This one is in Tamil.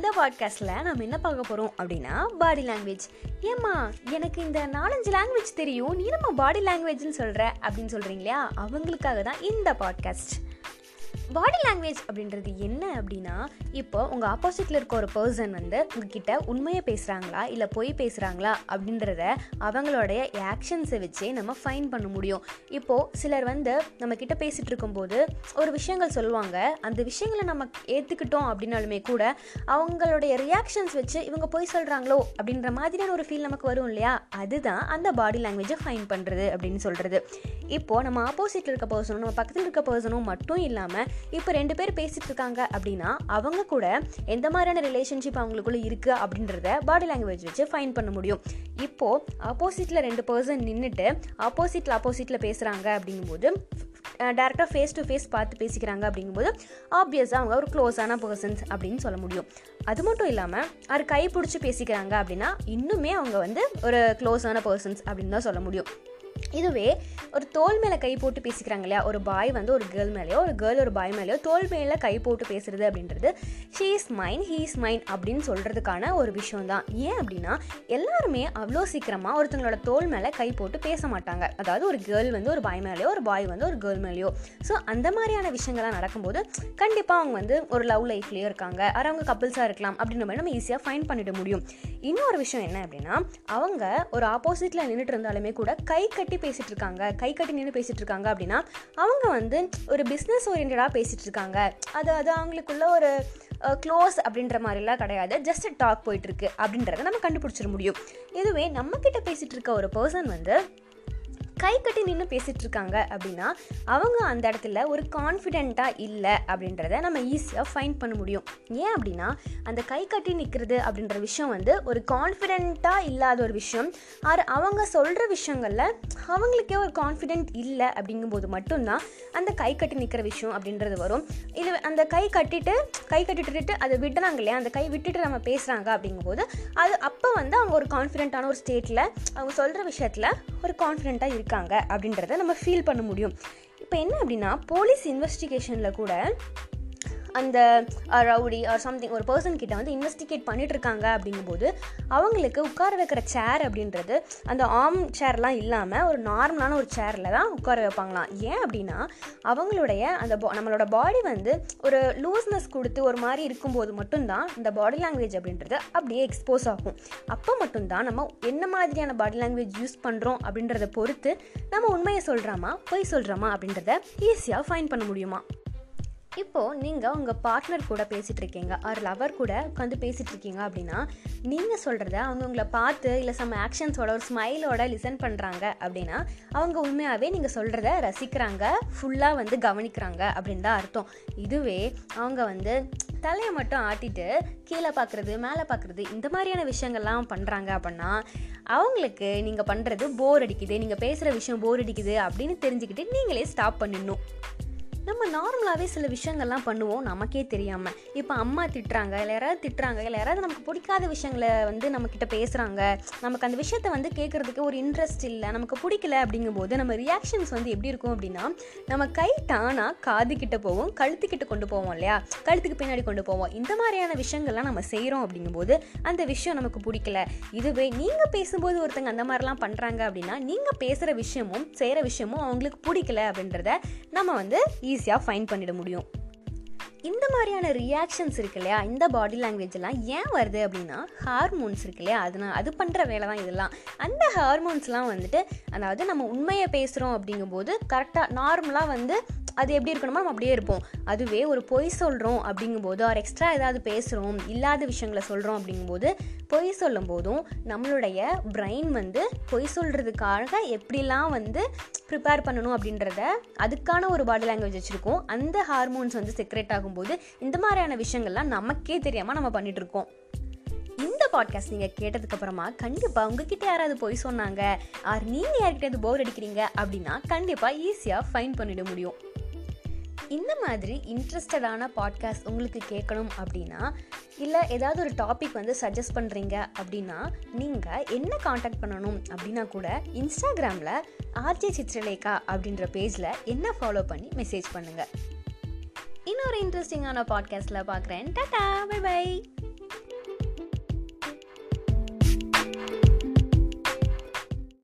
இந்த பாட்காஸ்ட்டில் நம்ம என்ன பார்க்க போகிறோம் அப்படின்னா பாடி லாங்குவேஜ் ஏம்மா எனக்கு இந்த நாலஞ்சு லாங்குவேஜ் தெரியும். நீ நம்ம பாடி லாங்குவேஜ்னு சொல்கிற அப்படின்னு சொல்கிறீங்களா அவங்களுக்காக தான் இந்த பாட்காஸ்ட் பாடி லாங்குவேஜ் அப்படின்றது என்ன அப்படின்னா இப்போ உங்கள் ஆப்போசிட்டில் இருக்க ஒரு பர்சன் வந்து உங்ககிட்ட உண்மையை பேசுகிறாங்களா இல்லை பொய் பேசுகிறாங்களா அப்படின்றத அவங்களுடைய ஆக்ஷன்ஸை வச்சே நம்ம ஃபைன் பண்ண முடியும். இப்போது சிலர் வந்து நம்ம கிட்ட பேசிகிட்டு இருக்கும்போது ஒரு விஷயங்கள் சொல்லுவாங்க. அந்த விஷயங்களை நம்ம ஏற்றுக்கிட்டோம் அப்படின்னாலுமே கூட அவங்களுடைய ரியாக்ஷன்ஸ் வச்சு இவங்க பொய் சொல்கிறாங்களோ அப்படின்ற மாதிரியான ஒரு ஃபீல் நமக்கு வரும் இல்லையா? அதுதான் அந்த பாடி லாங்குவேஜை ஃபைன் பண்ணுறது அப்படின்னு சொல்கிறது இப்போது நம்ம ஆப்போசிட்டில் இருக்க பர்சனும் நம்ம பக்கத்தில் இருக்க பர்சனும் மட்டும் இல்லாமல் இப்போ ரெண்டு பேர் பேசிகிட்டு இருக்காங்க அப்படின்னா அவங்க கூட எந்த மாதிரியான ரிலேஷன்ஷிப் அவங்களுக்குள்ள இருக்குது அப்படின்றத பாடி லாங்குவேஜ் வச்சு ஃபைன் பண்ண முடியும். இப்போது ஆப்போசிட்டில் ரெண்டு பர்சன் நின்றுட்டு ஆப்போசிட்டில் ஆப்போசிட்டில் பேசுகிறாங்க அப்படிங்கும்போது டேரெக்டாக ஃபேஸ் டு ஃபேஸ் பார்த்து பேசிக்கிறாங்க அப்படிங்கும்போது ஆப்வியஸாக அவங்க ஒரு க்ளோஸான பர்சன்ஸ் அப்படின்னு சொல்ல முடியும். அது மட்டும் இல்லாமல் அவர் கை பிடிச்சி பேசிக்கிறாங்க அப்படின்னா இன்னுமே அவங்க வந்து ஒரு க்ளோஸான பர்சன்ஸ் அப்படின்னு தான் சொல்ல முடியும். இதுவே ஒரு தோல் மேலே கை போட்டு பேசிக்கிறாங்க இல்லையா? ஒரு பாய் வந்து ஒரு கேர்ள் மேலேயோ ஒரு கேர்ள் ஒரு பாய் மேலேயோ தோல் மேலே கை போட்டு பேசுறது அப்படின்றது she is mine he is mine அப்படின்னு சொல்கிறதுக்கான ஒரு விஷயம் தான் ஏன் அப்படின்னா எல்லாருமே அவ்வளோ சீக்கிரமாக ஒருத்தங்களோட தோல் மேலே கை போட்டு பேச மாட்டாங்க. அதாவது ஒரு கேர்ள் வந்து ஒரு பாய் மேலேயோ ஒரு பாய் வந்து ஒரு கேர்ள் மேலேயோ. ஸோ அந்த மாதிரியான விஷயங்கள்லாம் நடக்கும்போது கண்டிப்பாக அவங்க வந்து ஒரு லவ் லைஃப்லேயோ இருக்காங்க. அது அவங்க கப்பிள்ஸாக இருக்கலாம் அப்படின்ற மாதிரி நம்ம ஈஸியாக ஃபைன் பண்ணிட முடியும். இன்னொரு விஷயம் என்ன அப்படின்னா அவங்க ஒரு ஆப்போசிட்டில் நின்றுட்டு இருந்தாலுமே கூட கை கட்டி பேசிகிட்டு இருக்காங்க கை கட்டி நின்று பேசிகிட்டு இருக்காங்க அப்படின்னா அவங்க வந்து ஒரு பிஸ்னஸ் ஓரியன்டாக பேசிகிட்டு இருக்காங்க அது அது அவங்களுக்குள்ள ஒரு க்ளோஸ் அப்படின்ற மாதிரிலாம் கிடையாது. ஜஸ்ட் டாக் போயிட்டுருக்கு அப்படின்றத நம்ம கண்டுபிடிச்சிட முடியும். இதுவே நம்மக்கிட்ட பேசிகிட்டு இருக்க ஒரு பர்சன் வந்து கை கட்டி நின்று பேசிகிட்டு இருக்காங்க அப்படின்னா அவங்க அந்த இடத்துல ஒரு கான்ஃபிடெண்ட்டாக இல்லை அப்படின்றத நம்ம ஈஸியாக ஃபைண்ட் பண்ண முடியும். ஏன் அப்படின்னா அந்த கை கட்டி நிற்கிறது அப்படின்ற விஷயம் வந்து ஒரு கான்ஃபிடெண்ட்டாக இல்லாத ஒரு விஷயம். ஆர் அவங்க சொல்கிற விஷயங்களில் அவங்களுக்கே ஒரு கான்ஃபிடென்ட் இல்லை அப்படிங்கும்போது மட்டும்தான் அந்த கை கட்டி நிற்கிற விஷயம் அப்படின்றது வரும். இது அந்த கை கட்டிட்டு கை கட்டிட்டு அதை விட்டுறாங்க இல்லையா? அந்த கை விட்டுட்டு நம்ம பேசுகிறாங்க அப்படிங்கும்போது அது அப்போ வந்து அவங்க ஒரு கான்ஃபிடென்ட்டான ஒரு ஸ்டேட்டில் அவங்க சொல்கிற விஷயத்தில் ஒரு கான்ஃபிடென்ட்டாக இருக்காங்க அப்படின்றத நம்ம ஃபீல் பண்ண முடியும். இப்போ என்ன அப்படின்னா போலீஸ் இன்வெஸ்டிகேஷனில் கூட அந்த ரவுடி ஆர் சம்திங் ஒரு பர்சன் கிட்ட வந்து இன்வெஸ்டிகேட் பண்ணிட்டு இருக்காங்க அப்படிங்கும்போது அவங்களுக்கு உட்கார வைக்கிற சேர் அப்படின்றது அந்த ஆம் சேர்லாம் இல்லாமல் ஒரு நார்மலான ஒரு சேரில் தான் உட்கார வைப்பாங்களாம். ஏன் அப்படின்னா அவங்களுடைய அந்த நம்மளோட பாடி வந்து ஒரு லூஸ்னஸ் கொடுத்து ஒரு மாதிரி இருக்கும்போது மட்டும்தான் இந்த பாடி லாங்குவேஜ் அப்படின்றது அப்படியே எக்ஸ்போஸ் ஆகும். அப்போ மட்டும்தான் நம்ம என்ன மாதிரியான பாடி லாங்குவேஜ் யூஸ் பண்ணுறோம் அப்படின்றத பொறுத்து நம்ம உண்மையை சொல்கிறோமா பொய் சொல்கிறோமா அப்படின்றத ஈஸியாக ஃபைன் பண்ண முடியுமா? இப்போது நீங்கள் உங்கள் பார்ட்னர் கூட பேசிகிட்டு இருக்கீங்க ஆர் லவர் கூட உட்காந்து பேசிகிட்டு இருக்கீங்க அப்படின்னா நீங்கள் சொல்கிறத அவங்க உங்களை பார்த்து இல்லை சம் ஆக்ஷன்ஸோட ஒரு ஸ்மைலோட லிசன் பண்ணுறாங்க அப்படின்னா அவங்க உண்மையாகவே நீங்கள் சொல்கிறத ரசிக்கிறாங்க ஃபுல்லாக வந்து கவனிக்கிறாங்க அப்படின்னு தான் அர்த்தம். இதுவே அவங்க வந்து தலையை மட்டும் ஆட்டிட்டு கீழே பார்க்குறது மேலே பார்க்குறது இந்த மாதிரியான விஷயங்கள்லாம் பண்ணுறாங்க அப்படின்னா அவங்களுக்கு நீங்கள் பண்ணுறது போர் அடிக்குது நீங்கள் பேசுகிற விஷயம் போர் அடிக்குது அப்படின்னு தெரிஞ்சுக்கிட்டு நீங்களே ஸ்டாப் பண்ணிடணும். நம்ம நார்மலாகவே சில விஷயங்கள்லாம் பண்ணுவோம் நமக்கே தெரியாமல் இப்போ அம்மா திட்டுறாங்க இல்லை யாராவது திட்டுறாங்க இல்லை யாராவது நமக்கு பிடிக்காத விஷயங்களை வந்து நம்மக்கிட்ட பேசுகிறாங்க நமக்கு அந்த விஷயத்த வந்து கேட்குறதுக்கு ஒரு இன்ட்ரெஸ்ட் இல்லை நமக்கு பிடிக்கல அப்படிங்கும்போது நம்ம ரியாக்ஷன்ஸ் வந்து எப்படி இருக்கும் அப்படின்னா நம்ம கை தானாக காது கிட்ட போவோம் கழுத்துக்கிட்ட கொண்டு போவோம் இல்லையா? கழுத்துக்கு பின்னாடி கொண்டு போவோம். இந்த மாதிரியான விஷயங்கள்லாம் நம்ம செய்கிறோம் அப்படிங்கும்போது அந்த விஷயம் நமக்கு பிடிக்கல. இதுவே நீங்கள் பேசும்போது ஒருத்தங்க அந்த மாதிரிலாம் பண்ணுறாங்க அப்படின்னா நீங்கள் பேசுகிற விஷயமும் செய்கிற விஷயமும் அவங்களுக்கு பிடிக்கல அப்படின்றத நம்ம வந்து ஈஸியாக ஃபைன் பண்ணிட முடியும். இந்த மாதிரியான ரியாக்ஷன்ஸ் இருக்கு இல்லையா? இந்த பாடி லாங்குவேஜ் எல்லாம் ஏன் வருது அப்படின்னா ஹார்மோன்ஸ் இருக்கு இல்லையா? அதனால் அது பண்ணுற வேலை தான் இதெல்லாம். அந்த ஹார்மோன்ஸ்லாம் வந்துட்டு அதாவது நம்ம உண்மையை பேசுகிறோம் அப்படிங்கும்போது கரெக்டாக நார்மலாக வந்து அது எப்படி இருக்கணுமோ நம்ம அப்படியே இருப்போம். அதுவே ஒரு பொய் சொல்கிறோம் அப்படிங்கும்போது அவர் எக்ஸ்ட்ரா ஏதாவது பேசுகிறோம் இல்லாத விஷயங்களை சொல்கிறோம் அப்படிங்கும்போது பொய் சொல்லும் போதும் நம்மளுடைய பிரெயின் வந்து பொய் சொல்கிறதுக்காக எப்படிலாம் வந்து ப்ரிப்பேர் பண்ணணும் அப்படின்றத அதுக்கான ஒரு பாடி லாங்குவேஜ் வச்சுருக்கோம். அந்த ஹார்மோன்ஸ் வந்து செக்ரேட் ஆகும்போது இந்த மாதிரியான விஷயங்கள்லாம் நமக்கே தெரியாமல் நம்ம பண்ணிகிட்ருக்கோம் இந்த பாட்காஸ்ட் நீங்கள் கேட்டதுக்கப்புறமா கண்டிப்பாக உங்ககிட்ட யாராவது போய் சொன்னாங்க ஆர் நீங்கள் யார்கிட்ட போர் அடிக்கிறீங்க அப்படின்னா கண்டிப்பாக ஈஸியாக ஃபைன் பண்ணிட முடியும். இந்த மாதிரி இன்ட்ரெஸ்டடான பாட்காஸ்ட் உங்களுக்கு கேட்கணும் அப்படின்னா இல்லை ஏதாவது ஒரு டாபிக் வந்து சஜஸ்ட் பண்ணுறீங்க அப்படின்னா நீங்கள் என்ன காண்டாக்ட் பண்ணணும் அப்படின்னா கூட இன்ஸ்டாகிராமில் ஆர்ஜே சித்ரலேகா அப்படின்ற பேஜில் என்ன ஃபாலோ பண்ணி மெசேஜ் பண்ணுங்கள் இன்னொரு இன்ட்ரெஸ்டிங்கான பாட்காஸ்ட்டில் பார்க்குறேன். Tata bye by